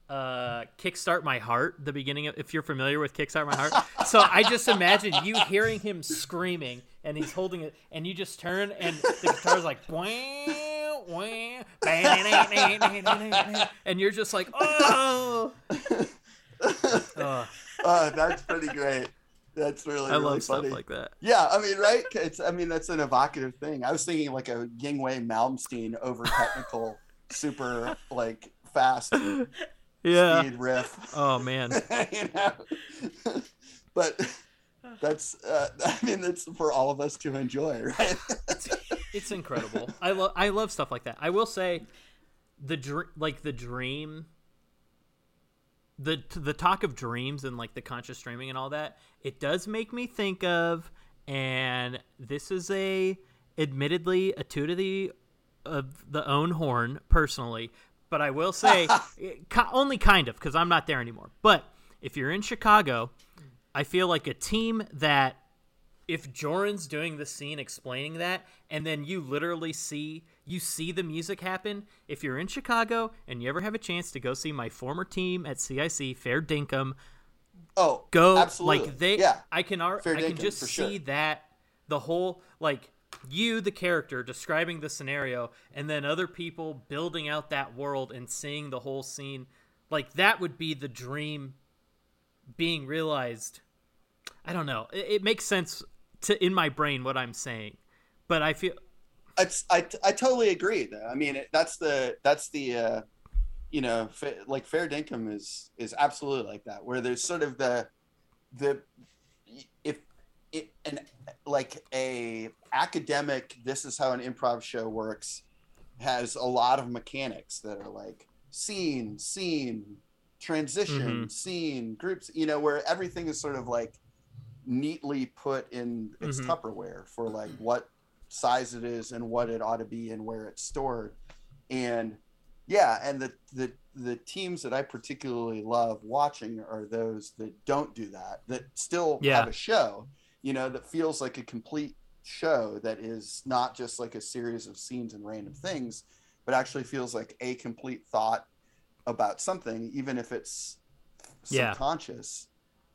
uh kickstart my heart the beginning of if you're familiar with kickstart my heart. So i just imagine you hearing him screaming and he's holding it and you just turn and the guitar's like "Wah, wah, and you're just like oh. [laughs] Uh, that's pretty great. That's really i really love funny. stuff like that. Yeah i mean right? It's i mean that's an evocative thing. I was thinking like a Yngwie Malmsteen over technical [laughs] super like fast yeah. speed riff. Oh man. [laughs] You know? But [sighs] that's uh, i mean that's for all of us to enjoy right it's incredible. I love I love stuff like that. I will say the dr- like the dream the the talk of dreams and like the conscious streaming and all that, it does make me think of, and this is a admittedly a toot of the of the own horn personally, but I will say [laughs] only kind of because I'm not there anymore. But if you're in Chicago, I feel like a team that if Joran's doing the scene explaining that, and then you literally see you see the music happen. If you're in Chicago and you ever have a chance to go see my former team at CIC, Fair Dinkum, oh, go absolutely. like they. yeah, I can ar- Fair I can just see sure. that the whole like you the character describing the scenario and then other people building out that world and seeing the whole scene like that would be the dream being realized i don't know it, it makes sense to in my brain what i'm saying but i feel It's, I, I totally agree though. I mean, it, that's the, that's the, uh, you know, fa- like fair dinkum is, is absolutely like that, where there's sort of the, the, if it, an, like a academic, this is how an improv show works has a lot of mechanics that are like scene, scene, transition, Mhm. scene, groups, you know, where everything is sort of like neatly put in its Mhm. Tupperware for like what size it is and what it ought to be and where it's stored. And yeah, and the the the teams that I particularly love watching are those that don't do that, that still Yeah. have a show, you know, that feels like a complete show that is not just like a series of scenes and random things, but actually feels like a complete thought about something, even if it's subconscious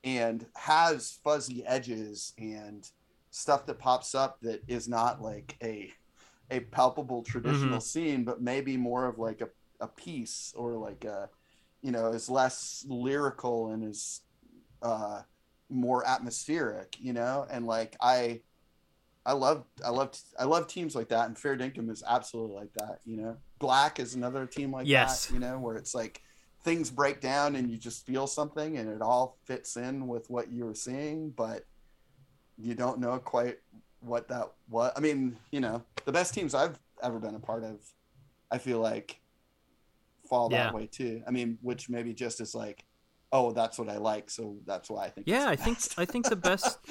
and has fuzzy edges and stuff that pops up that is not like a a palpable traditional scene, but maybe more of like a, a piece or like a you know is less lyrical and is uh more atmospheric, you know, and like I I love I love I love teams like that and Fair Dinkum is absolutely like that, you know. Black is another team like Yes. that, you know, where it's like things break down and you just feel something and it all fits in with what you were seeing, but you don't know quite what that was. I mean, you know, the best teams I've ever been a part of, I feel like fall that Yeah. way too. I mean, which maybe just is like, oh, that's what I like, so that's why I think. yeah i think i think the best [laughs]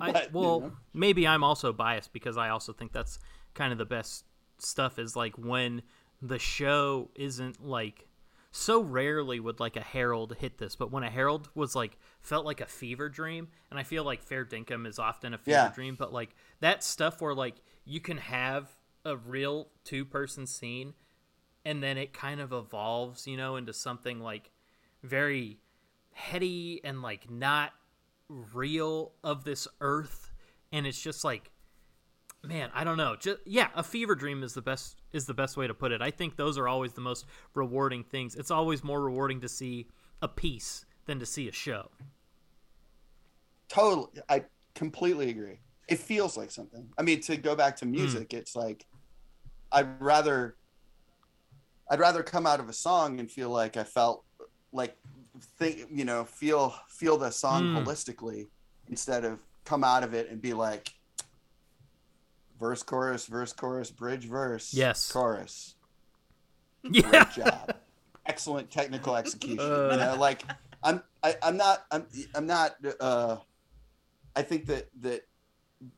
I, But, you well, know. maybe I'm also biased because I also think that's kind of the best stuff is like when the show isn't like so rarely would like a herald hit this, but when a herald was like felt like a fever dream, and I feel like Fair Dinkum is often a fever Yeah. dream, but like that stuff where like you can have a real two person scene and then it kind of evolves, you know, into something like very heady and like not real of this earth and it's just like man i don't know. Just yeah a fever dream is the best is the best way to put it. I think those are always the most rewarding things. It's always more rewarding to see a piece than to see a show. Totally i completely agree. It feels like something. I mean to go back to Hmm. music it's like i'd rather i'd rather come out of a song and feel like i felt like think you know feel feel the song Mm. holistically instead of come out of it and be like verse chorus verse chorus bridge verse Yes. chorus [laughs] yeah great job excellent technical execution Uh. you know like i'm I, i'm not i'm i'm not uh i think that that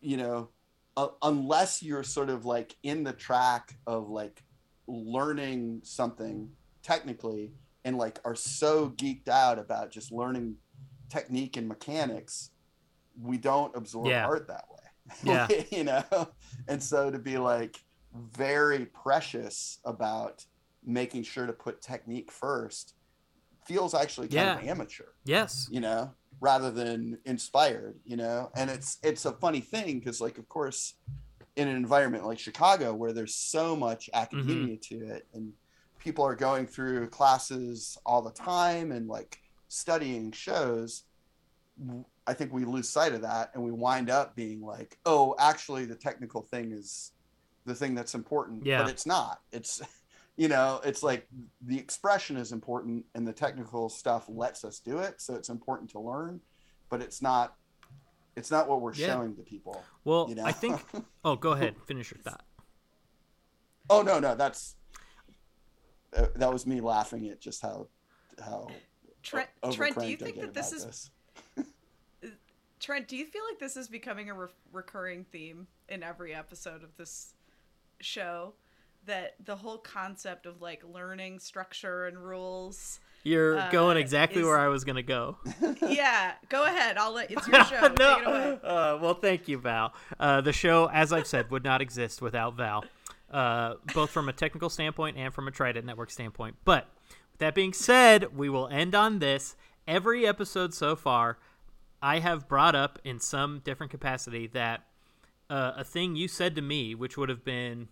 you know uh, unless you're sort of like in the track of like learning something technically and like are so geeked out about just learning technique and mechanics we don't absorb Yeah. art that way [laughs] Yeah. [laughs] you know? And so to be like very precious about making sure to put technique first feels actually kind of amateur. Yes. You know? Rather than inspired you know? And it's it's a funny thing because like of course in an environment like chicago where there's so much mm-hmm. academia to it and people are going through classes all the time and like studying shows i think we lose sight of that and we wind up being like oh actually the technical thing is the thing that's important Yeah. but it's not. It's [laughs] you know it's like the expression is important and the technical stuff lets us do it so it's important to learn but it's not it's not what we're Yeah. showing to people well you know? I think [laughs] oh go ahead. Finish your thought oh no no that's uh, that was me laughing at just how how Trent, o- Trent, do you I think get that this about is Trent? Do you feel like this is becoming a re- recurring theme in every episode of this show? That the whole concept of like learning structure and rules. You're Uh, going exactly is- where I was gonna go. [laughs] yeah, go ahead. I'll let it's [laughs] your show. no. Take it away. Uh, well, thank you, Val. Uh, the show, as I've said, would not exist without Val, uh, both from a technical standpoint and from a Trident Network standpoint. But with that being said, we will end on this. Every episode so far, I have brought up in some different capacity that uh, a thing you said to me, which would have been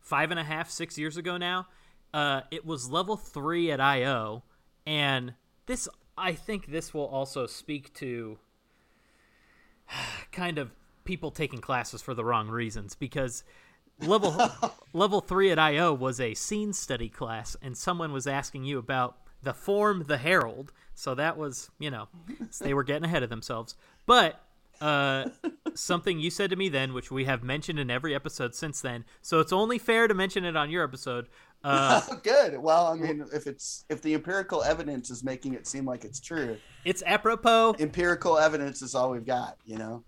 five and a half, six years ago now. Uh, it was level three at IO, and this I think this will also speak to [sighs] kind of people taking classes for the wrong reasons because level [laughs] level three at IO was a scene study class, and someone was asking you about the form the herald. So that was you know they were getting ahead of themselves, but uh, something you said to me then, which we have mentioned in every episode since then. So it's only fair to mention it on your episode. Uh, [laughs] Good. Well, I mean, if it's if the empirical evidence is making it seem like it's true, it's apropos. empirical evidence is all we've got. You know.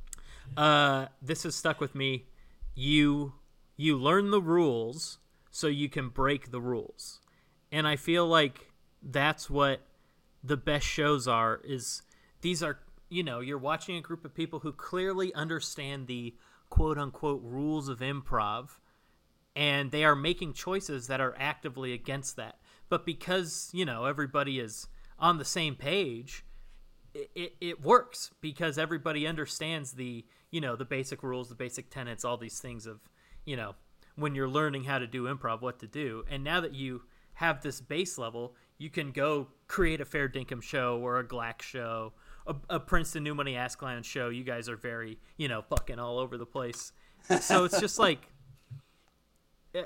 Uh, this has stuck with me. You you learn the rules so you can break the rules, and I feel like that's what the best shows are. Is these are you know you're watching a group of people who clearly understand the quote unquote rules of improv and they are making choices that are actively against that. But because, you know, everybody is on the same page, it, it, it works because everybody understands the, you know, the basic rules, the basic tenets, all these things of, you know, when you're learning how to do improv, what to do. And now that you have this base level, you can go create a Fair Dinkum show or a Glack show, a, a Princeton New Money Ass Clown show. You guys are very, you know, fucking all over the place. So it's just like, [laughs]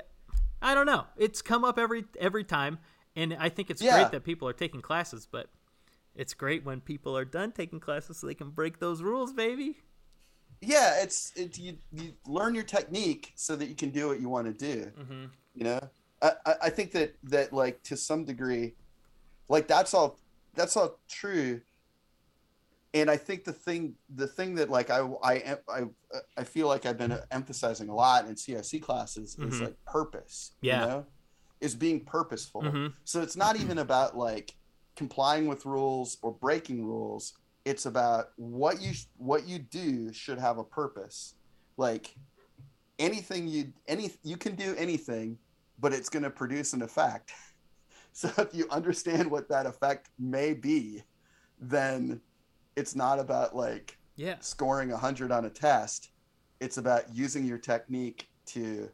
I don't know. It's come up every every time, and I think it's Yeah. great that people are taking classes. But it's great when people are done taking classes so they can break those rules, baby. Yeah, it's it. You you learn your technique so that you can do what you want to do. Mm-hmm. You know, I I- I think that that like to some degree, like that's all that's all true. And I think the thing the thing that like I I I I feel like I've been emphasizing a lot in CIC classes is Mhm. like purpose. Yeah. You know? Is being purposeful. Mhm. So it's not even about like complying with rules or breaking rules. It's about what you what you do should have a purpose. Like anything you any you can do anything, but it's going to produce an effect. [laughs] [laughs] So if you understand what that effect may be, then it's not about like Yeah. scoring 100 on a test. It's about using your technique to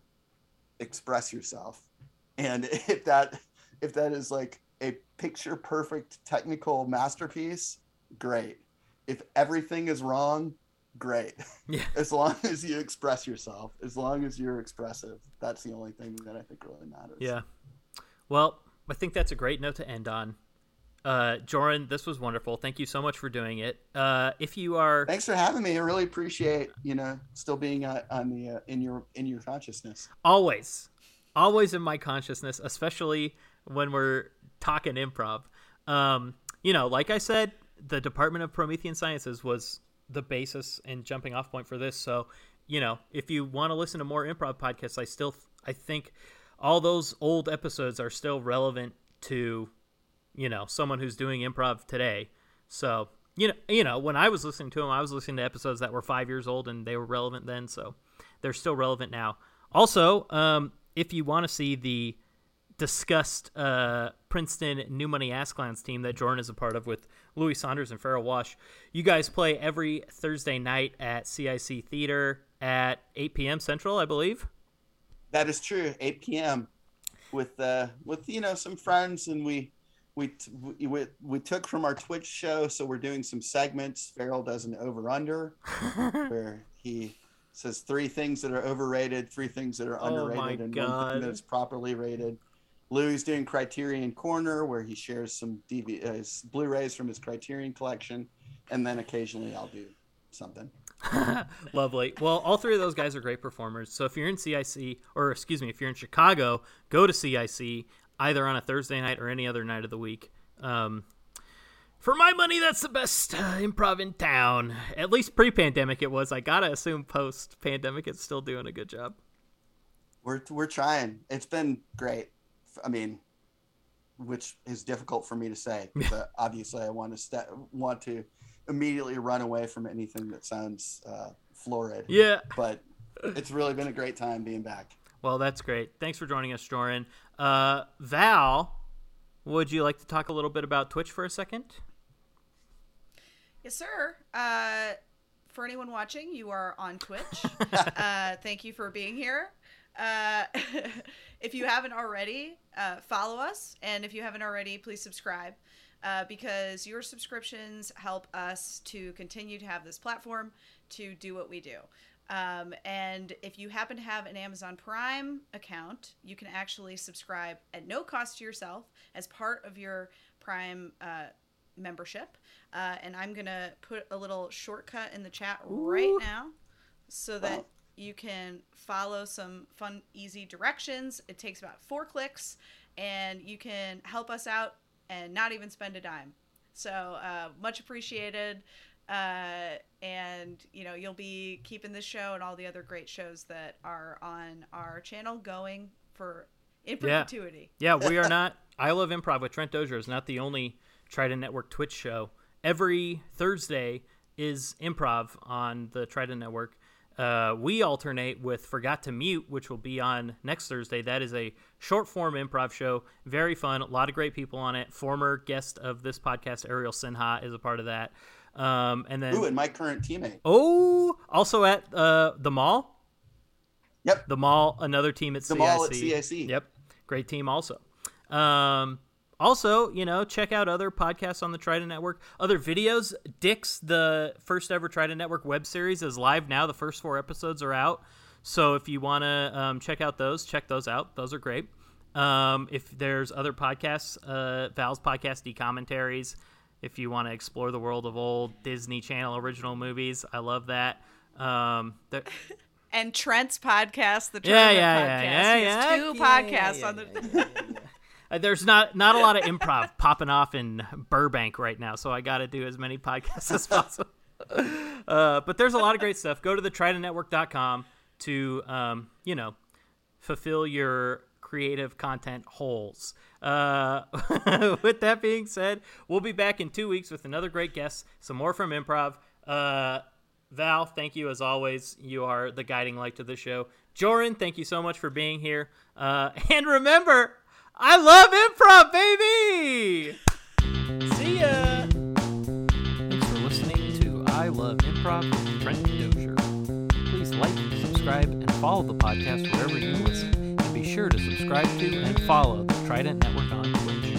express yourself. And [laughs] if that if that is like a picture perfect technical masterpiece, great. If everything is wrong, great. Yeah. [laughs] As long as you express yourself, as long as you're expressive, that's the only thing that I think really matters. Yeah. Well, I think that's a great note to end on. Uh, Joran, this was wonderful. Thank you so much for doing it. Uh, if you are Thanks for having me. I really appreciate you know still being uh, on the uh, in your in your consciousness. always always in my consciousness especially when we're talking improv um, you know like i said the department of promethean sciences was the basis and jumping off point for this so you know if you want to listen to more improv podcasts i still i think all those old episodes are still relevant to you know someone who's doing improv today so you know you know when i was listening to them i was listening to episodes that were five years old and they were relevant then so they're still relevant now also um, if you want to see the discussed uh, Princeton New Money Ass Clowns team that Joran is a part of with Louis Saunders and Farrell Wash. You guys play every Thursday night at CIC Theater at 8 p.m. Central, I believe. That is true. 8 p.m. with uh with you know some friends and we we we we, we took from our Twitch show, so we're doing some segments. Farrell does an over under [laughs] where he says three things that are overrated, three things that are Oh underrated, my and one thing that's properly rated. Louis doing Criterion Corner where he shares some DV, uh, Blu-rays from his Criterion collection, and then occasionally I'll do something. [laughs] Lovely. Well, all three of those guys are great performers. So if you're in CIC, or excuse me, if you're in Chicago, go to CIC either on a Thursday night or any other night of the week. Um, for my money, that's the best uh, improv in town. At least pre-pandemic, it was. I gotta assume post-pandemic, it's still doing a good job. We're we're trying. It's been great. I mean, which is difficult for me to say. [laughs] But obviously, I want to st- want to immediately run away from anything that sounds uh, florid. Yeah. But it's really been a great time being back. Well, that's great. Thanks for joining us, Joran. Uh, Val, would you like to talk a little bit about Twitch for a second? Yes, sir. Uh, for anyone watching, you are on Twitch. [laughs] uh, thank you for being here. Uh, [laughs] if you haven't already, uh, follow us. And if you haven't already, please subscribe uh, because your subscriptions help us to continue to have this platform to do what we do. Um, and if you happen to have an Amazon Prime account, you can actually subscribe at no cost to yourself as part of your Prime uh, membership. Uh, and I'm going to put a little shortcut in the chat right now so that you can follow some fun, easy directions. It takes about four clicks, and you can help us out and not even spend a dime. So uh, much appreciated. Uh, and you know you'll be keeping this show and all the other great shows that are on our channel going for in Yeah. perpetuity. Yeah, we are [laughs] not. I Love Improv with Trent Dozier is not the only Trident Network Twitch show. Every Thursday is improv on the Trident Network. Uh, we alternate with Forgot to Mute, which will be on next Thursday. That is a short form improv show. Very fun. A lot of great people on it. Former guest of this podcast, Ariel Sinha, is a part of that. Um, and then, Ooh, and my current teammate. oh, also at uh, the mall. Yep. The mall, another team at The CIC. mall at CIC. Yep, great team also. Um, also, you know, check out other podcasts on the Trident Network, other videos. Dick's the first ever Trident Network web series is live now. The first four episodes are out, so if you want to um, check out those, check those out. Those are great. Um, if there's other podcasts, uh, Val's podcast, D commentaries. If you want to explore the world of old Disney Channel original movies, I love that. Um, [laughs] And Trent's podcast, the Yeah, Tournament yeah, podcast. yeah, yeah, has yeah. two Yeah, podcasts yeah, on the. [laughs] Uh, There's not not a lot of improv [laughs] popping off in Burbank right now, so I got to do as many podcasts as possible. [laughs] Uh, but there's a lot of great stuff. Go to the tridentnetwork.com to um, you know fulfill your creative content holes. Uh, [laughs] with that being said, we'll be back in two weeks with another great guest, some more from improv. Uh, Val, thank you as always. You are the guiding light to the show. Joran, thank you so much for being here. Uh, and remember, I love improv, baby! See ya! Thanks for listening to I Love Improv with Trent Dozier. Please like, subscribe, and follow the podcast wherever you listen. And be sure to subscribe to and follow the Trident Network on Twitch.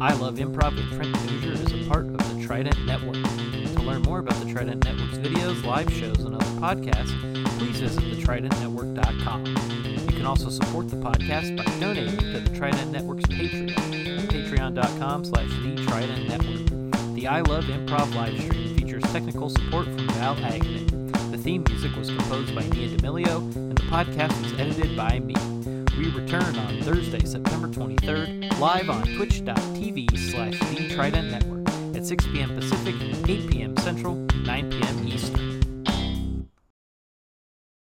I Love Improv with Trent Dozier is a part of the Trident Network. To learn more about the Trident Network's videos, live shows, and other podcasts, please visit thetridentnetwork.com. You can also support the podcast by donating to the Trident Network's Patreon, patreon.com slash the Trident Network. The I Love Improv live stream features technical support from Val Agnew. The theme music was composed by Nia D'Amelio, and the podcast was edited by me. We return on Thursday, September 23rd, live on twitch.tv slash the Trident Network at 6 p.m. Pacific, 8 p.m. Central, 9 p.m. Eastern.